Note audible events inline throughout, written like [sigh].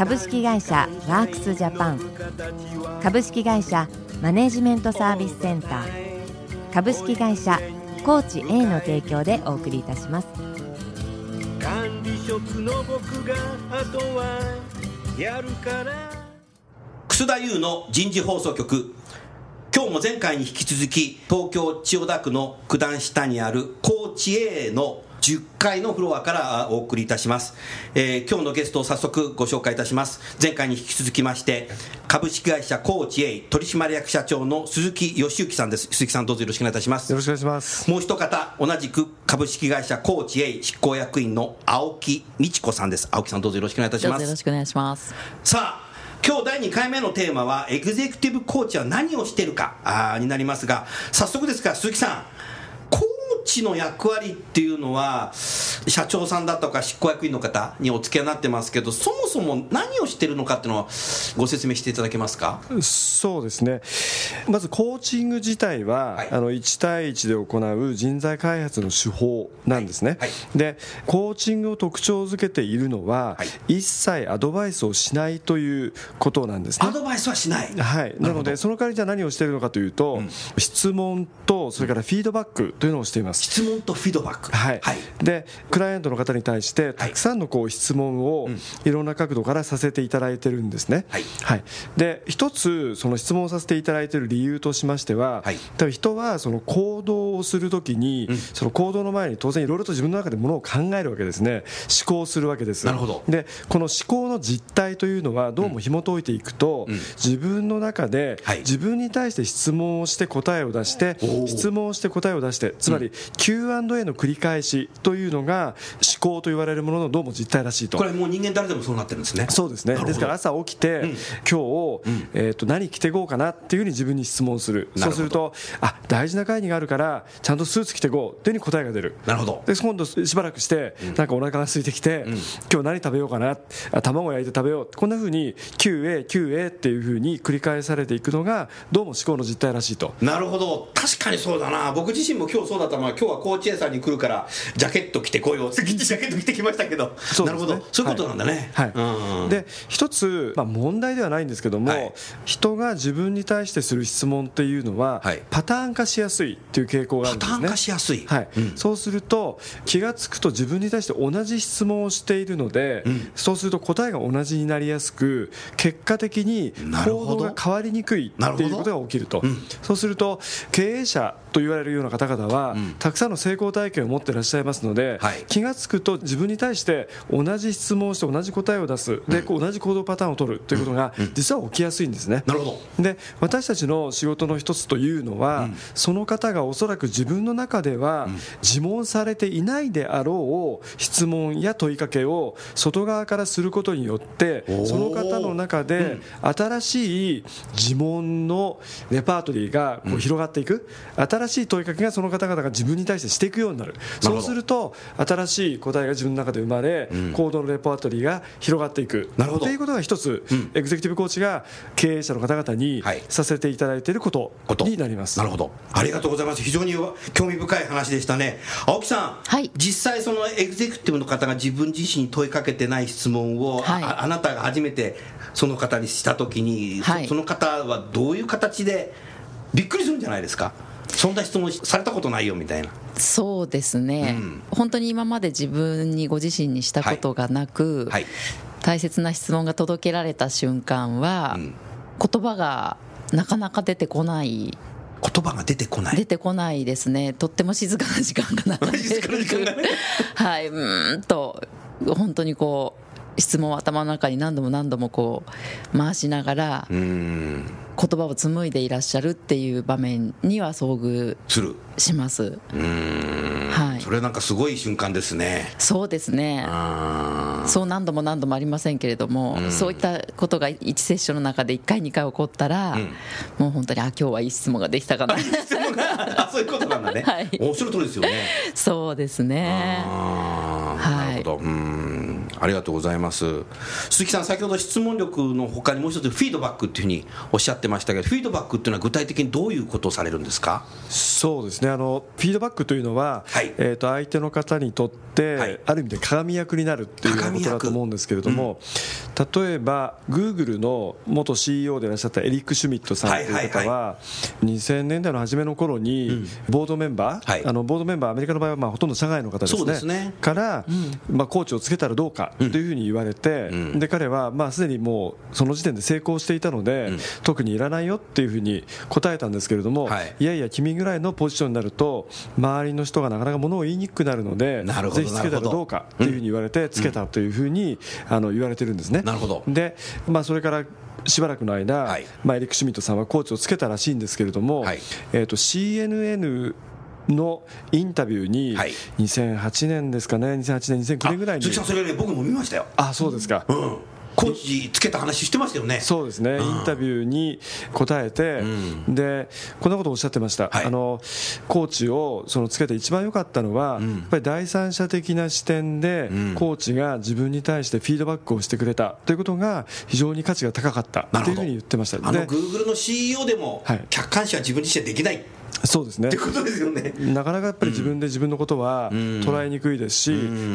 株式会社ワークスジャパン。株式会社マネジメントサービスセンター。株式会社コーチ A の提供でお送りいたします。管理職の僕があとはやるから。楠田優の人事放送局。今日も前回に引き続き東京千代田区の九段下にあるコーチ A の10階のフロアからお送りいたします、えー、今日のゲストを早速ご紹介いたします。前回に引き続きまして株式会社コーチ A 取締役社長の鈴木義之さんです。鈴木さんどうぞよろしくお願いいたします。よろしくお願いします。もう一方同じく株式会社コーチ A 執行役員の青木美智子さんです。青木さんどうぞよろしくお願いいたします。よろしくお願いします。さあ今日第2回目のテーマはエグゼクティブコーチは何をしているかあになりますが早速ですが鈴木さんチの役割っていうのは社長さんだとか執行役員の方にお付き合いになってますけどそもそも何をしてるのかっていうのをご説明していただけますか？そうですね。まずコーチング自体は、はい、あの1対1で行う人材開発の手法なんですね、はい。はい、でコーチングを特徴づけているのは、一切アドバイスをしないということなんですね。アドバイスはしない。はい。なのでその代わりじゃ何をしているのかというと、うん、質問とそれからフィードバックというのをしていますます。質問とフィードバック。はい、はい、でクライアントの方に対してたくさんのこう質問をいろんな角度からさせていただいてるんですね。はい、はい、で一つその質問をさせていただいている理由としましては、はい、多分人はその行動をするときに、うん、その行動の前に当然いろいろと自分の中でものを考えるわけですね。思考するわけです。なるほど。でこの思考の実態というのはどうも紐解いていくと、うん、自分の中で自分に対して質問をして答えを出して質問をして答えを出してつまり Q&A の繰り返しというのが思考と言われるもののどうも実態らしいと。これもう人間誰でもそうなってるんですね。そうですね。ですから朝起きて、うん、今日、うん、えーと、何着ていこうかなっていうふうに自分に質問する。そうするとあ大事な会議があるからちゃんとスーツ着ていこうっていうふうに答えが出る。なるほど。で今度しばらくして、うん、なんかお腹が空いてきて、今日何食べようかな？卵焼いて食べよう。こんなふうに QA、QA っていうふうに繰り返されていくのがどうも思考の実態らしいと。なるほど。確かにそうだな。僕自身も今日そうだったのは今日はコーチエさんに来るからジャケット着てこいよ。次ジャケット着てきましたけど、ね、なるほど。そういうことなんだね、はい、はい、で一つ、まあ、問題ではないんですけども、はい、人が自分に対してする質問っていうのは、はい、パターン化しやすいっていう傾向があるんですね。パターン化しやすい、はい、うん、そうすると気が付くと自分に対して同じ質問をしているので、うん、そうすると答えが同じになりやすく結果的に行動が変わりにくいっていうことが起きると、うん、そうすると経営者と言われるような方々は、たくさんの成功体験を持ってらっしゃいますので、はい、気が付くと自分に対して同じ質問をして同じ答えを出す。で、うん、同じ行動パターンを取るということが実は起きやすいんですね。なるほど。で私たちの仕事の一つというのは、うん、その方がおそらく自分の中では自問されていないであろう質問や問いかけを外側からすることによってその方の中で新しい自問のレパートリーがこう広がっていく、新しい問いかけがその方々が自分に対してしていくようになる。そうすると新しい答えが自分の中で生まれ、うん、行動のレパートリーが広がっていく。なるほど。ということが一つ、うん、エグゼクティブコーチが経営者の方々にさせていただいていることになります、なるほど。ありがとうございます。非常に興味深い話でしたね。青木さん、はい、実際そのエグゼクティブの方が自分自身に問いかけてない質問を、はい、ああなたが初めてその方にしたときに、はい、その方はどういう形でびっくりするんじゃないですか？そんな質問されたことないよみたいな。そうですね、うん、本当に今まで自分にご自身にしたことがなく、はい。はい、大切な質問が届けられた瞬間は、うん、言葉がなかなか出てこない。言葉が出てこない。出てこないですね。とっても静かな時間が流れて [laughs] はい。うんと本当にこう質問を頭の中に何度も何度もこう回しながら言葉を紡いでいらっしゃるっていう場面には遭遇します。はい。それなんかすごい瞬間ですね。そうですね。あそう何度も何度もありませんけれども、そういったことが1セッションの中で1回2回起こったら、もう本当にあ今日はいい質問ができたかな。質問があそういうことなんだね、はい。面白いとおりですよね。そうですね。はい。なるほど。うんありがとうございます。鈴木さん先ほど質問力のほかにもう一つフィードバックっていうふうにおっしゃってましたけどフィードバックっていうのは具体的にどういうことをされるんですか？そうですね。あのフィードバックというのは、はい。えー、と相手の方にとって、はい。ある意味で鏡役になるっていうことだと思うんですけれども、例えば、グーグルの元 CEO でいらっしゃったエリック・シュミットさんという方は、はい2000年代の初めの頃に、ボードメンバー、はい。あのボードメンバー、アメリカの場合はまあほとんど社外の方ですね、ね。から、まあ、コーチをつけたらどうかというふうに言われて、で彼はまあすでにもうその時点で成功していたので、特にいらないよっていうふうに答えたんですけれども、はい。いやいや、君ぐらいのポジションになると、周りの人がなかなかものを言いにくくなるので、ぜひつけたらどうかっていうふうに言われて、つけたというふうにあの言われてるんですね。なるほど。で、まあ、それからしばらくの間、はい。まあ、エリック・シュミットさんはコーチをつけたらしいんですけれども、はい。えー、と CNN のインタビューに、はい。2008年ですかね、2008年、2009年ぐらいに。鈴木さんそれね僕も見ましたよ。あそうですか、うん。コーチつけた話してましたよね。そうですね、インタビューに答えて、でこんなことをおっしゃってました、はい。あのコーチをそのつけて一番良かったのは、やっぱり第三者的な視点で、コーチが自分に対してフィードバックをしてくれた。ということが、非常に価値が高かった。というふうに言ってました。あのでグーグルの CEO でもはい。客観視は自分自身でできない。っそうですね。てことですよね。なかなかやっぱり自分で自分のことは捉えにくいですし、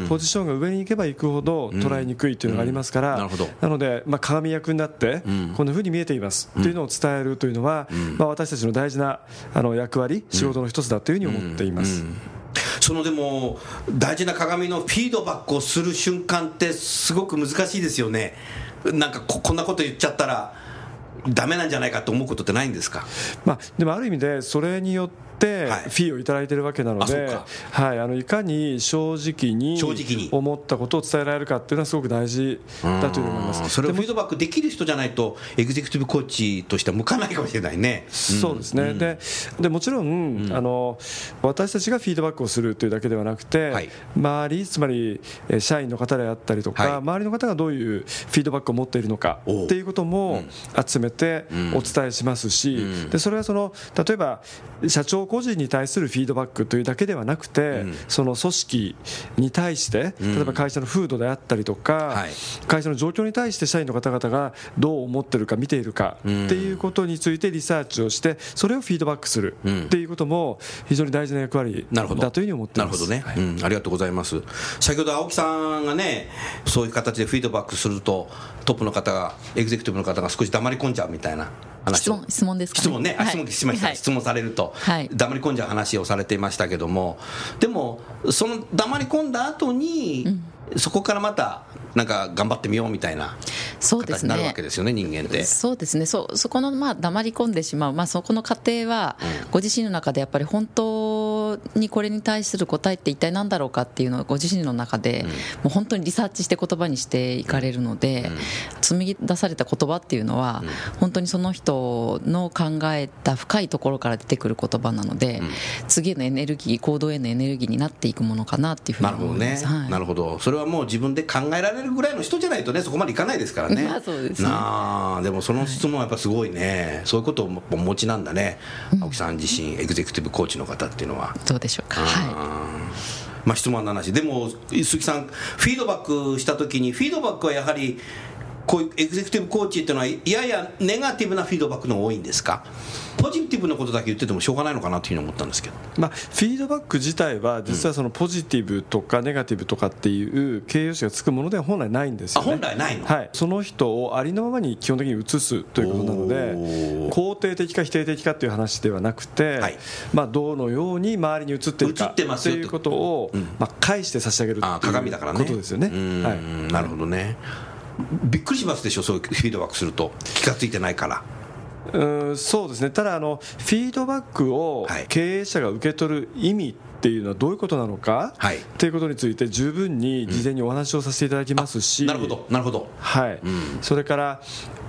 ポジションが上に行けば行くほど捉えにくいというのがありますから、なので、まあ、鏡役になって、こんなふうに見えていますというのを伝えるというのは、まあ、私たちの大事なあの役割、仕事の一つだというふうに思っています。そのでも大事な鏡のフィードバックをする瞬間ってすごく難しいですよね。なんかここんなこと言っちゃったらダメなんじゃないかと思うことってないんですか？まあ、でもある意味で、それによって、フはい。ィーをいただいているわけなので、はい、あのいかに正直に思ったことを伝えられるかっていうのは、すごく大事だというふうに思います。それをフィードバックできる人じゃないとエグゼクティブコーチとしては向かないかもしれないね。[laughs] そうですね、ででもちろん、あの、私たちがフィードバックをするというだけではなくて、はい。周り、つまりえー社員の方であったりとか、はい。周りの方がどういうフィードバックを持っているのかっていうことも集めてお伝えしますし、でそれはその例えば社長個人に対するフィードバックというだけではなくて、その組織に対して、例えば会社の風土であったりとか、はい。会社の状況に対して社員の方々がどう思ってるか、見ているかっていうことについてリサーチをして、それをフィードバックするっていうことも、非常に大事な役割だというふうに思っています。なるほどね、はい。うん、ありがとうございます。先ほど青木さんがねそういう形でフィードバックするとトップの方がエグゼクティブの方が少し黙り込んじゃうみたいな話を。質問質問ですかね？質問ね、あはい。質問しました、はい。質問されると、はい。黙り込んじゃう話をされていましたけども。でもその黙り込んだ後に、そこからまたなんか頑張ってみようみたいなそうですね。形になるわけですよね人間って。そうですね。そうそこのまあ黙り込んでしまう、まあ、そこの過程は、ご自身の中でやっぱり本当にこれに対する答えって一体何だろうかっていうのをご自身の中で、もう本当にリサーチして言葉にしていかれるので、紡ぎ出された言葉っていうのは、本当にその人の考えた深いところから出てくる言葉なので、次へのエネルギー行動へのエネルギーになっていくものかなっていうふうになるほどね。思います。、はい。なるほど。それはもう自分で考えられるぐらいの人じゃないとねそこまでいかないですからね。[laughs] まあそうですね。なあでもその質問はやっぱすごいね、そういうことをお持ちなんだね、青木さん自身エグゼクティブコーチの方っていうのは。どうでしょうか。はい。まあ、質問の話。でも鈴木さんフィードバックしたときにフィードバックはやはりこういうエグゼクティブコーチっていうのはややネガティブなフィードバックの多いんですか？ポジティブなことだけ言っててもしょうがないのかなというふうに思ったんですけど。まあ、フィードバック自体は、実はそのポジティブとかネガティブとかっていう形容詞がつくものでは本来ないんですよ、ね、あ本来ないの？はい、その人をありのままに基本的に移すということなので、肯定的か否定的かっていう話ではなくて、はい。まあ、どのように周りに移っているかということを、まあ、返して差し上げるあという鏡だからね。ことですよね。なるほどねびっくりしますでしょそういうフィードバックすると。気がついてないから。うんそうですね。ただあの、フィードバックをはい。経営者が受け取る意味っていうのはどういうことなのか、はい。っていうことについて十分に事前にお話をさせていただきますし、なるほど。なるほど。はい。それから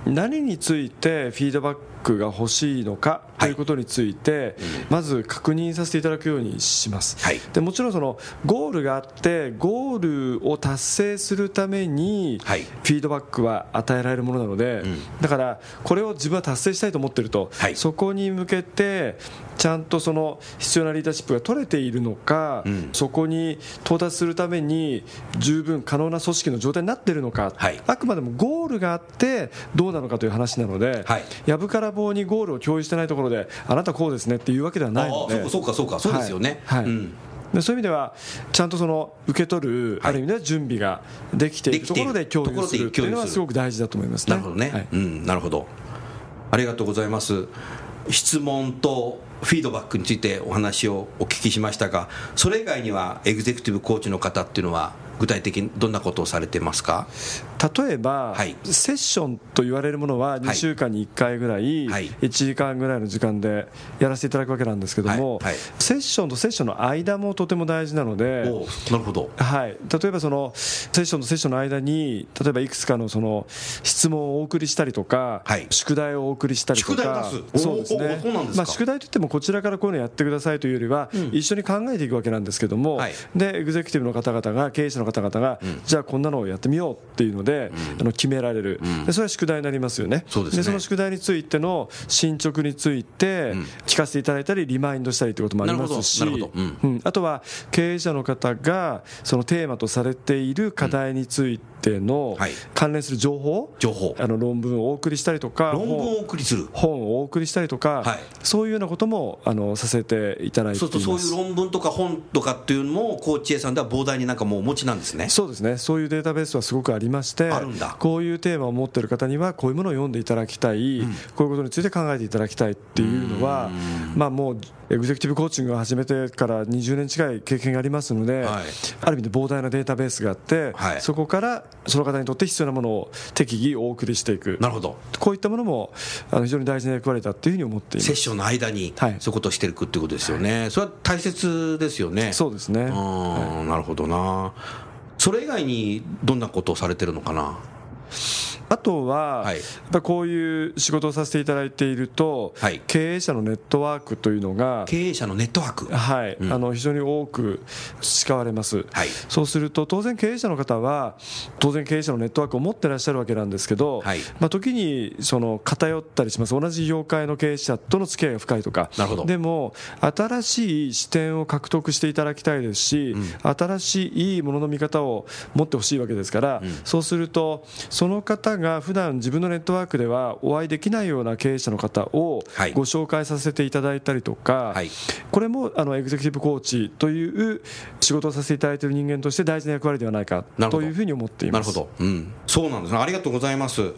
何についてフィードバックが欲しいのかということについて、まず確認させていただくようにします、はい。でもちろんそのゴールがあってゴールを達成するためにフはい。ィードバックは与えられるものなので、だからこれを自分は達成したいと思っていると、はい。そこに向けてちゃんとその必要なリーダーシップが取れているのか、そこに到達するために十分可能な組織の状態になっているのか、はい。あくまでもゴールがあってどうなのかという話なので、はい。やぶから棒にゴールを共有してないところであなたこうですねっていうわけではないので。そうかそうかそうかそうですよね。はい。はい。うん。でそういう意味ではちゃんとその受け取る、はい。ある意味では準備ができているところで共有するというのはすごく大事だと思いますね。なるほどね、はい。うん、なるほど。ありがとうございます。質問とフィードバックについてお話をお聞きしましたがそれ以外にはエグゼクティブコーチの方っていうのは具体的にどんなことをされてますか？例えば、はい。セッションと言われるものは2週間に1回ぐらい、はい。1時間ぐらいの時間でやらせていただくわけなんですけども、はい。はい。セッションとセッションの間もとても大事なので。なるほど。はい、例えばそのセッションとセッションの間に例えばいくつかのその質問をお送りしたりとか、はい。宿題をお送りしたりとかそうですね。まあ、宿題といってもこちらからこういうのやってくださいというよりは、一緒に考えていくわけなんですけども、はい。でエグゼクティブの方々が経営者の方々が、じゃあこんなのをやってみようっていうので、あの決められる、でそれは宿題になりますよね。そうでその宿題についての進捗について聞かせていただいたりリマインドしたりということもありますしうん。あとは経営者の方がそのテーマとされている課題についてのはい。関連する情報、情報。あの論文をお送りしたりとか論文をお送りする。本をお送りしたりとか、はい。そういうようなこともあのさせていただいてそいういう論文とか本とかっていうのもコーチ A さんでは膨大になんかもうお持ちなんですね。そうですね。そういうデータベースはすごくありましてあるんだ。こういうテーマを持っている方にはこういうものを読んでいただきたい、こういうことについて考えていただきたいっていうのはまあもうエグゼクティブコーチングを始めてから20年近い経験がありますので、はい。ある意味で膨大なデータベースがあって、はい。そこからその方にとって必要なものを適宜お送りしていく。なるほど。こういったものもあの非常に大事な役割だというふうに思っています。セッションの間にはい。そういうことをしていくっていうことですよね、それは大切ですよね。そうですね。うんなるほどなそれ以外にどんなことをされてるのかな？あとは、はい。やっぱりこういう仕事をさせていただいていると、はい。経営者のネットワークというのが、経営者のネットワーク。はい。あの非常に多く培われます、はい。そうすると当然経営者の方は当然経営者のネットワークを持ってらっしゃるわけなんですけど、はい。まあ、時にその偏ったりします。同じ業界の経営者との付き合いが深いとか。なるほど。でも新しい視点を獲得していただきたいですし、新しいいいものの見方を持ってほしいわけですから、そうするとその方が普段自分のネットワークではお会いできないような経営者の方をはい。ご紹介させていただいたりとか、はい。これもあのエグゼクティブコーチという仕事をさせていただいている人間として大事な役割ではないかというふうに思っています。なるほど、うん、そうなんです。ねありがとうございます。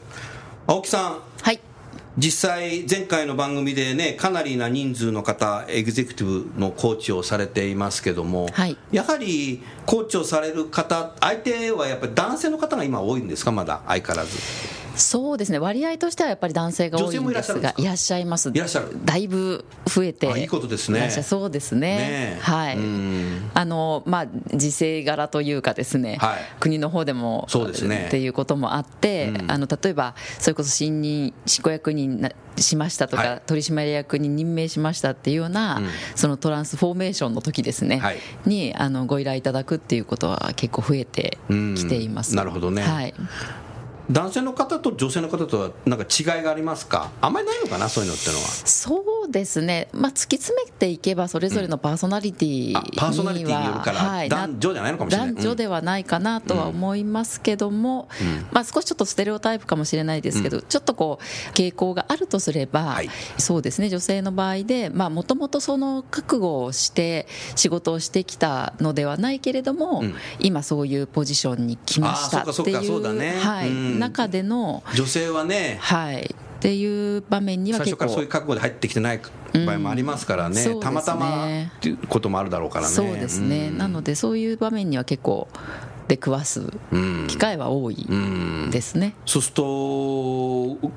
青木さん。はい実際前回の番組でねかなりな人数の方エグゼクティブのコーチをされていますけども、はい。やはりコーチをされる方相手はやっぱり男性の方が今多いんですか？まだ相変わらずそうですね。割合としてはやっぱり男性が多いんですが。いらっしゃいます。いらっしゃる。だいぶ増えて。あいいことですね。いらっしゃるそうですね。はい。うん。あのまあ時勢柄というかですね、はい。国の方でもそうですね。っていうこともあって、うん。あの例えばそれこそ新任執行役人なしましたとか、はい。取締役に任命しましたっていうような、うん。そのトランスフォーメーションの時ですね、はい。にあのご依頼いただくっていうことは結構増えてきています。うんなるほどね。はい男性の方と女性の方とはなんか違いがありますか？あんまりないのかな？そういうのってのは。そうですね、まあ、突き詰めていけばそれぞれのパーソナリティには、あパーソナリティによるからはい。男女じゃないのかもしれない。男女ではないかなとは思いますけども、まあ、少しちょっとステレオタイプかもしれないですけど、ちょっとこう傾向があるとすれば、はい。そうですね。女性の場合でもともとその覚悟をして仕事をしてきたのではないけれども、ん。今そういうポジションに来ましたっていっかそっかそうね。はい。うん中での、女性はねはい、っていう場面には結構最初からそういう覚悟で入ってきてない場合もありますからね、うん。ね。たまたまっていうこともあるだろうからね。そうですね、うん。なのでそういう場面には結構出くわす機会は多いですね。そうすると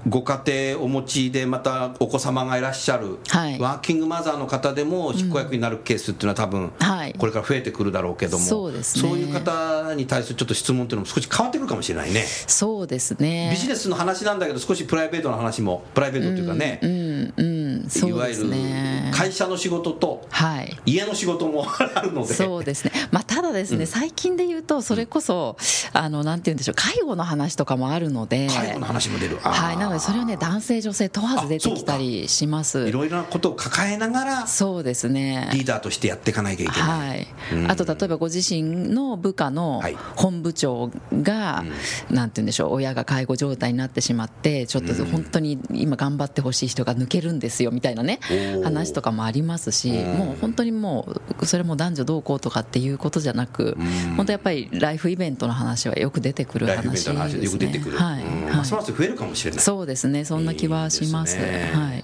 ご家庭お持ちでまたお子様がいらっしゃる、はい。ワーキングマザーの方でも執行役になるケースっていうのは多分はい。これから増えてくるだろうけども、そうですね。そういう方に対するちょっと質問っていうのも少し変わってくるかもしれないね。そうですね。ビジネスの話なんだけど少しプライベートの話もプライベートっていうかね、うんうん、そいうわゆでするね。会社の仕事とはい。家の仕事もあるので。そうですね、まあ、ただですね、最近で言うと、それこそ、あのなんて言うんでしょう、介護の話とかもあるので、介護の話も出る。はい、なので、それはね、男性、女性問わず出てきたりします。い。ろいろなことを抱えながらそうですね。リーダーとしてやっていかなきゃいけない、はい、あと例えばご自身の部下のはい。本部長が、なんて言うんでしょう、親が介護状態になってしまって、ちょっと本当に今、頑張ってほしい人が抜けるんですよみたいなねー、話とかもありますし、もう本当にもう、それも男女どうこうとかっていうことじゃなく、本当やっぱりライフイベントの話はよく出てくる話でよく出てくる、はい。ますます増えるかもしれない。そうですね、そんな気はします。いいですね。はい。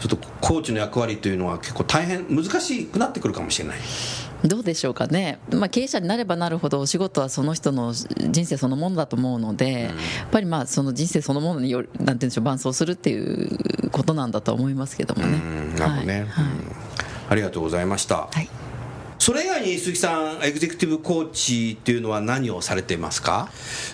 ちょっとコーチの役割というのは結構大変難しくなってくるかもしれないどうでしょうかね、まあ、経営者になればなるほどお仕事はその人の人生そのものだと思うので、やっぱりまあその人生そのものによるなんて言うんでしょう伴走するっていうことなんだと思いますけどもね。うんなるほどね、ありがとうございました、はいそれ以外に鈴木さんエグゼクティブコーチっていうのは何をされていますか？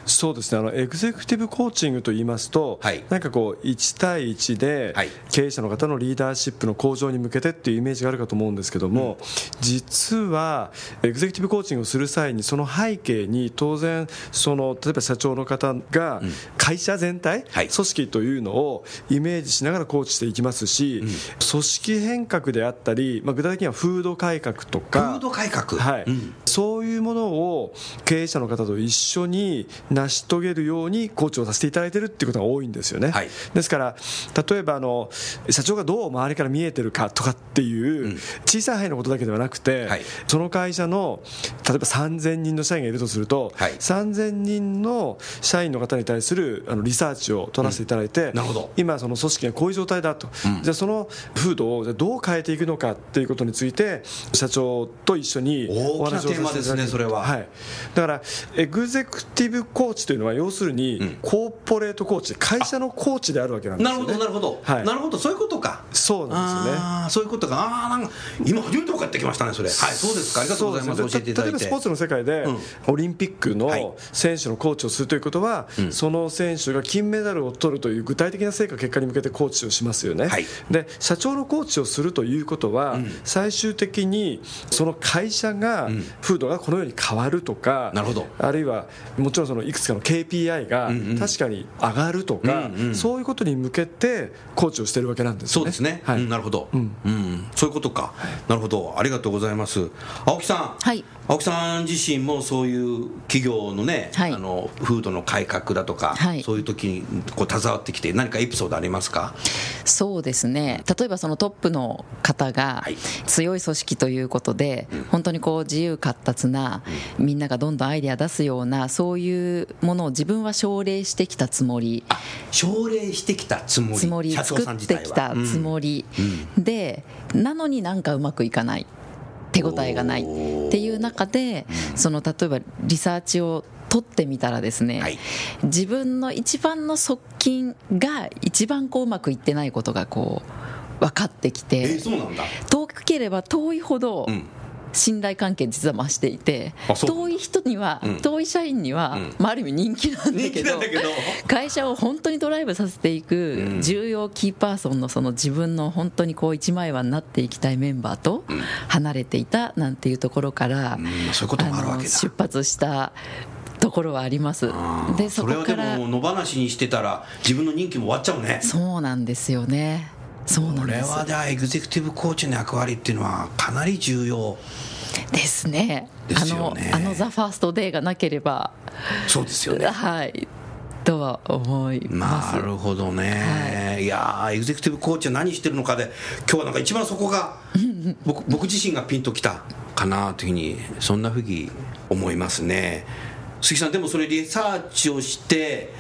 そうですね。あのエグゼクティブコーチングと言いますと、はい。なんかこう1対1ではい。経営者の方のリーダーシップの向上に向けてっていうイメージがあるかと思うんですけども、実はエグゼクティブコーチングをする際にその背景に当然その例えば社長の方が会社全体、はい。組織というのをイメージしながらコーチしていきますし、組織変革であったり、まあ、具体的には風土改革とか風土改革。はい。うんそういうものを経営者の方と一緒に成し遂げるようにコーチをさせていただいているっていうことが多いんですよね、はい。ですから例えばあの社長がどう周りから見えてるかとかっていう小さい範囲のことだけではなくて、はい。その会社の例えば3000人の社員がいるとすると、はい。3000人の社員の方に対するあのリサーチを取らせていただいて、なるほど。今その組織がこういう状態だと、じゃあその風土をじゃあどう変えていくのかっていうことについて社長と一緒にお話をさせていただ大きなテーマですねそれは。はい、だからエグゼクティブコーチというのは要するにコーポレートコーチ会社のコーチであるわけなんですなるよねほどなるほど、はい。なるほどそういうことか。そうなんですよね。そういうことか。ああなんか今初めて分かってきましたねそれ。はいそうですか。ありがとうございます。教えていただいて。例えばスポーツの世界で、うん。オリンピックはい。の選手のコーチをするということは、その選手が金メダルを取るという具体的な成果、結果に向けてコーチをしますよね、はい。で社長のコーチをするということは、最終的にその会社が、風土がこのように変わるとか、なるほど。あるいはもちろんそのいくつかの KPI が確かに上がるとか、うんうん。そういうことに向けてコーチをしてるわけなんですよね。そうですね、はい。うんなるほど、うん。そういうことか、なるほど。ありがとうございます。青木さん、はい青木さん自身もそういう企業のね、はい。あの風土の改革だとか、はい。そういう時にこう携わってきて何かエピソードありますか？そうですね。例えばそのトップの方がはい。強い組織ということで、本当にこう自由闊達な、みんながどんどんアイデア出すようなそういうものを自分は奨励してきたつもり。あ奨励してきたつもり。作ってきたつもり、でなのになんかうまくいかない手応えがない。っていう中で、その例えばリサーチを取ってみたらですね、はい。自分の一番の側近が一番こううまくいってないことがこう分かってきえて遠ければ遠いほどうん信頼関係実は増していて遠い人には、うん。遠い社員には、うん。まあ、ある意味人気なんだ人けど。会社を本当にドライブさせていく重要キーパーソンのその自分の本当にこう一枚岩になっていきたいメンバーと離れていたなんていうところから、出発したところはあります。でそそれはでこからも野放しにしてたら自分の任期も終わっちゃうね。そうなんですよね。そうなんこれですはじゃあエグゼクティブコーチの役割っていうのはかなり重要ですね。ですよね。あのあのザファーストデーがなければ、そうですよね。はい。とは思います。なるほどね、い、やーエグゼクティブコーチは何してるのかで今日はなんか一番そこが [laughs] 僕僕自身がピンときたかなというふうにそんなふうに思いますね。鈴木さんでもそれリサーチをして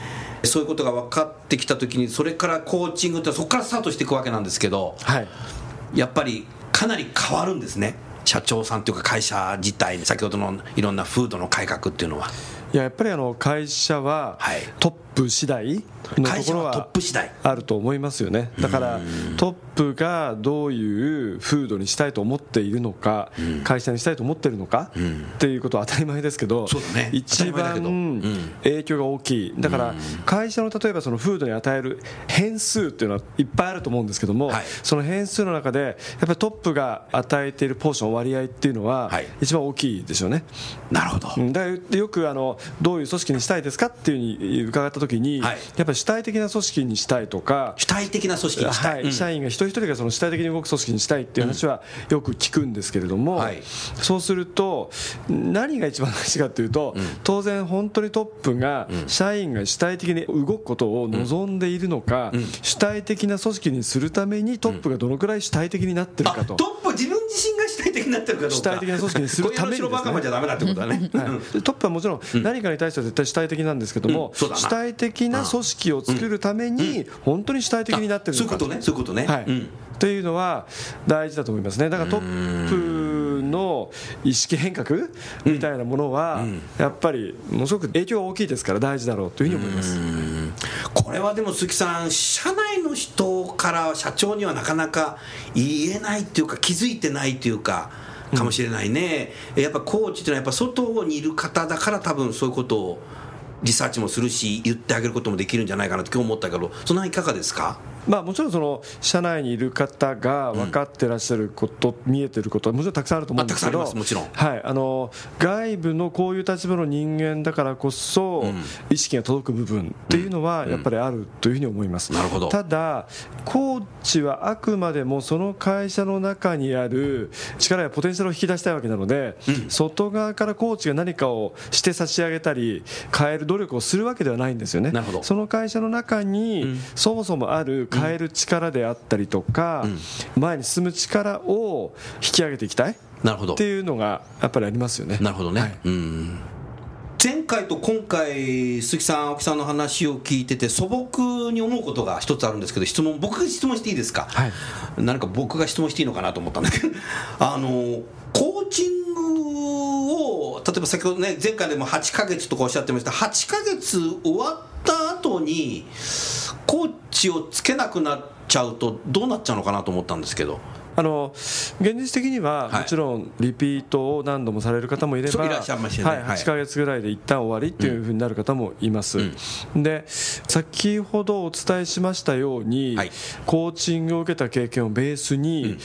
そういうことが分かってきた時にそれからコーチングってそこからスタートしていくわけなんですけどはい。やっぱりかなり変わるんですね。社長さんというか会社自体に先ほどのいろんな風土の改革っていうのは。いややっぱりあの会社ははい。トップ次第？のと会社はトッころはプ次第。あると思いますよね。だからトップがどういう風土にしたいと思っているのか会社にしたいと思っているのかっていうことは当たり前ですけどね。一番影響が大きい。だから会社の例えばその風土に与える変数っていうのはいっぱいあると思うんですけどもはい。その変数の中でやっぱりトップが与えているポーション割合っていうのははい。一番大きいでしょうね。なるほど、うん。だよくあのどういう組織にしたいですかっていうふうに伺ったときに、はい。やっぱり主体的な組織にしたいとか、主体的な組織にしたい、はい。うん。社員が一人一人がその主体的に動く組織にしたいっていう話はよく聞くんですけれども、はい。そうすると、何が一番大事かというと、当然、本当にトップが社員が主体的に動くことを望んでいるのか、主体的な組織にするためにトップがどのくらい主体的になってるあかと。トップ自分自身が主体的になってるかどうか。主体的な組織にするためにですね小屋の白バカマじゃダメだってことだね、はい。でトップはもちろん何かに対しては絶対主体的なんですけども、主体的な組織を作るために本当に主体的になってるのかそういうことねそういうことね、はい。うん。というのは大事だと思いますね。だからトップの意識変革みたいなものはやっぱりものすごく影響が大きいですから大事だろうというふうに思います。これはでも鈴木さん社内の人から社長にはなかなか言えないっていうか気づいてないっていうかかもしれないね、やっぱコーチっていうのはやっぱ外にいる方だから多分そういうことをリサーチもするし言ってあげることもできるんじゃないかなと今日思ったけどその辺いかがですか？まあ、もちろんその社内にいる方が分かってらっしゃること、見えてることはもちろんたくさんあると思うんですけどはい、あの外部のこういう立場の人間だからこそ、意識が届く部分っていうのはやっぱりあるというふうに思います、なるほど。ただコーチはあくまでもその会社の中にある力やポテンシャルを引き出したいわけなので、外側からコーチが何かをして差し上げたり変える努力をするわけではないんですよね。なるほど。その会社の中に、そもそもある変える力であったりとか、前に進む力を引き上げていきたいっなるほど。ていうのがやっぱりありますよね。なるほどね、はい。うん。前回と今回鈴木さん青木さんの話を聞いてて素朴に思うことが一つあるんですけど質問僕が質問していいですか、はい。何か僕が質問していいのかなと思ったんだけど。[laughs] あのコーチングを例えば先ほどね前回でも8ヶ月とかおっしゃってました。8ヶ月終わった後にコーチをつけなくなっちゃうとどうなっちゃうのかなと思ったんですけど。あの現実的にははい。もちろんリピートを何度もされる方もいれば、はい、はい。8ヶ月ぐらいで一旦終わりっていうふうになる方もいます、で先ほどお伝えしましたように、はい。コーチングを受けた経験をベースに、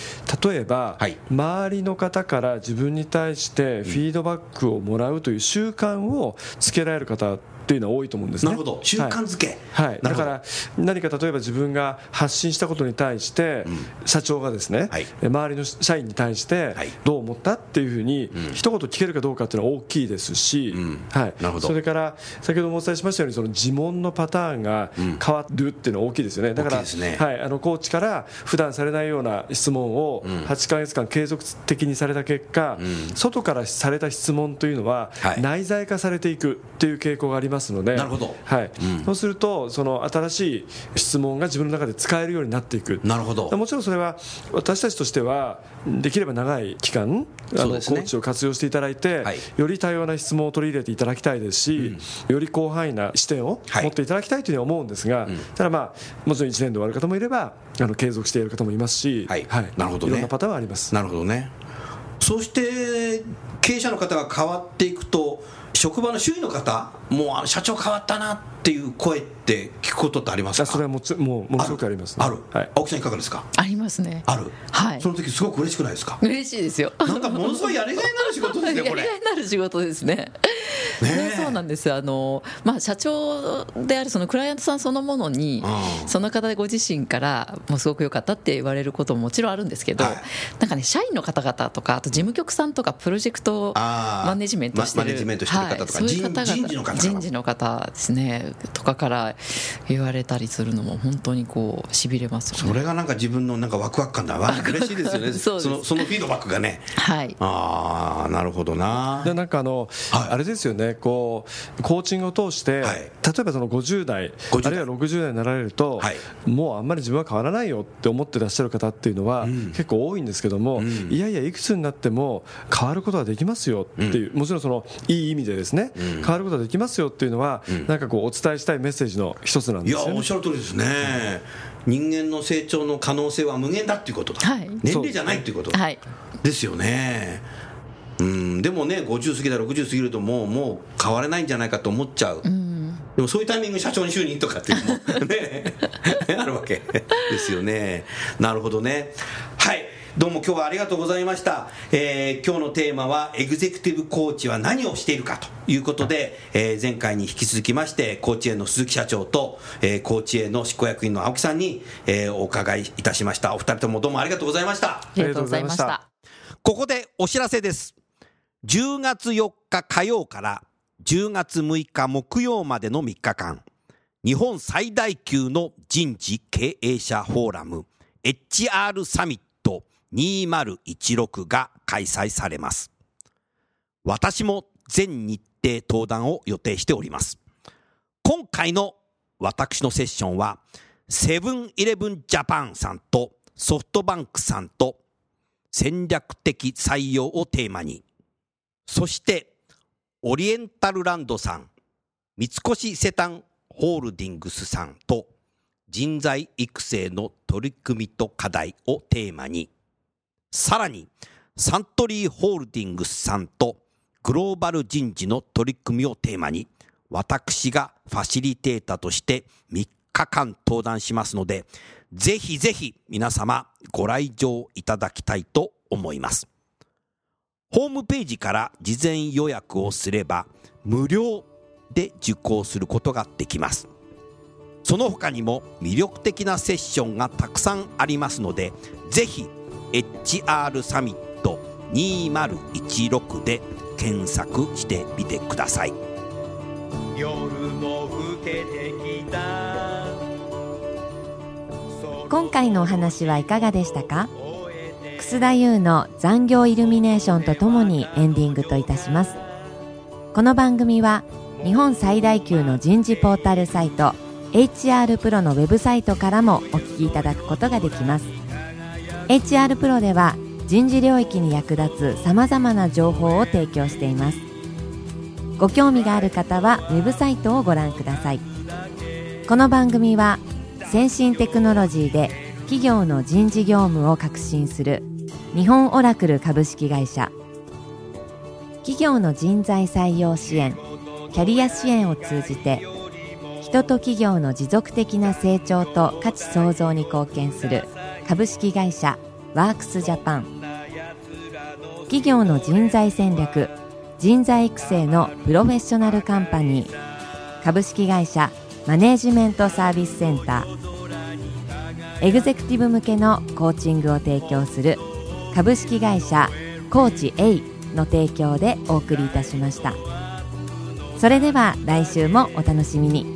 例えば、はい。周りの方から自分に対してフィードバックをもらうという習慣をつけられる方っていうのは多いと思うんですね。なるほど。習慣づけ、はい、はい、だから何か例えば自分が発信したことに対して、社長がですね、はい。周りの社員に対してはい。どう思ったっていうふうに一言聞けるかどうかっていうのは大きいですし、ん。はい、なるほど。それから先ほどもお伝えしましたようにその自問のパターンが変わるっていうのは大きいですよね。だからね。はい、あのコーチから普段されないような質問を8ヶ月間継続的にされた結果、外からされた質問というのははい。内在化されていくっていう傾向がありますので、なるほど。はい。そうするとその新しい質問が自分の中で使えるようになっていく。なるほど。もちろんそれは私たちとしてはできれば長い期間あの、ねコーチを活用していただいて、はい。より多様な質問を取り入れていただきたいですし、より広範囲な視点をはい持っていただきたいというふうに思うんですが、ただまあもちろん1年で終わる方もいればあの継続している方もいますし、はい。なるほどね。いろんなパターンはあります。なるほどね。そして経営者の方が変わっていくと職場の周囲の方もうあの社長変わったなっていう声って聞くことってありますか？あそれはもつもうものすごくあります、ある、はい、青木さんいかがですか？ありますね。ある。はい。その時すごく嬉しくないですか？嬉しいですよ。なんかものすごいやりがいになる仕事ですねこれ。やりがいになる仕事ですね。[laughs] ね。ねそうなんですあの、まあ、社長であるそのクライアントさんそのものに、うん。その方ご自身からもうすごく良かったって言われることももちろんあるんですけど、はい。なんかね社員の方々とかあと事務局さんとかプロジェクトマネジメントしてるママネジメントしてる方とか、はい、そういう方々人事の方人事の方ですねとかから言われたりするのも本当にこうしびれますよね。それがなんか自分のなんかワクワク感だわ嬉しいですよね。[laughs] そのそのフィードバックがね。はい。ああなるほどな。でなんかあの、はい。あれですよねこうコーチングを通して、はい。例えばその50代50代。あるいは60代になられると、はい。もうあんまり自分は変わらないよって思ってらっしゃる方っていうのは、ん。結構多いんですけども、ん。いやいやいくつになっても変わることはできますよっていう、もちろんそのいい意味でですね、変わることはできますよっていうのは、なんかこうお伝えしたいメッセージの一つなんいですよね。やおっしゃる通りですね、人間の成長の可能性は無限だっていうことだ、はい。年齢じゃないっていうことだ、はい。ですよねうん。でもね50過ぎた60過ぎるともうもう変われないんじゃないかと思っちゃう、でもそういうタイミング社長に就任とかっていうのもね [laughs] あるわけ。ですよね。なるほどね。はい。どうも今日はありがとうございました、えー今日のテーマはエグゼクティブコーチは何をしているかということで、えー前回に引き続きましてコーチ園の鈴木社長と、えーコーチ園の執行役員の青木さんに、えーお伺いいたしました。お二人ともどうもありがとうございました。ありがとうございました。ここでお知らせです。10月4日火曜から10月6日木曜までの3日間、日本最大級の人事経営者フォーラム HR サミット2016が開催されます。私も全日程登壇を予定しております。今回の私のセッションは、セブンイレブンジャパンさんとソフトバンクさんと戦略的採用をテーマに、そして、オリエンタルランドさん、三越セタンホールディングスさんと人材育成の取り組みと課題をテーマに、さらに、サントリーホールディングスさんとグローバル人事の取り組みをテーマに、私がファシリテーターとして3日間登壇しますので、ぜひぜひ皆様ご来場いただきたいと思います。ホームページから事前予約をすれば無料で受講することができます。その他にも魅力的なセッションがたくさんありますので、ぜひ HR サミット2016で検索してみてください。夜も更けてきた今回のお話はいかがでしたか？楠田優の残業イルミネーションとともにエンディングといたします。この番組は日本最大級の人事ポータルサイト HR プロのウェブサイトからもお聞きいただくことができます。HR プロでは人事領域に役立つさまざまな情報を提供しています。ご興味がある方はウェブサイトをご覧ください。この番組は先進テクノロジーで企業の人事業務を革新する日本オラクル株式会社。企業の人材採用支援キャリア支援を通じて人と企業の持続的な成長と価値創造に貢献する株式会社ワークスジャパン。企業の人材戦略人材育成のプロフェッショナルカンパニー。株式会社マネージメントサービスセンター。エグゼクティブ向けのコーチングを提供する株式会社コーチ A の提供でお送りいたしました。それでは来週もお楽しみに。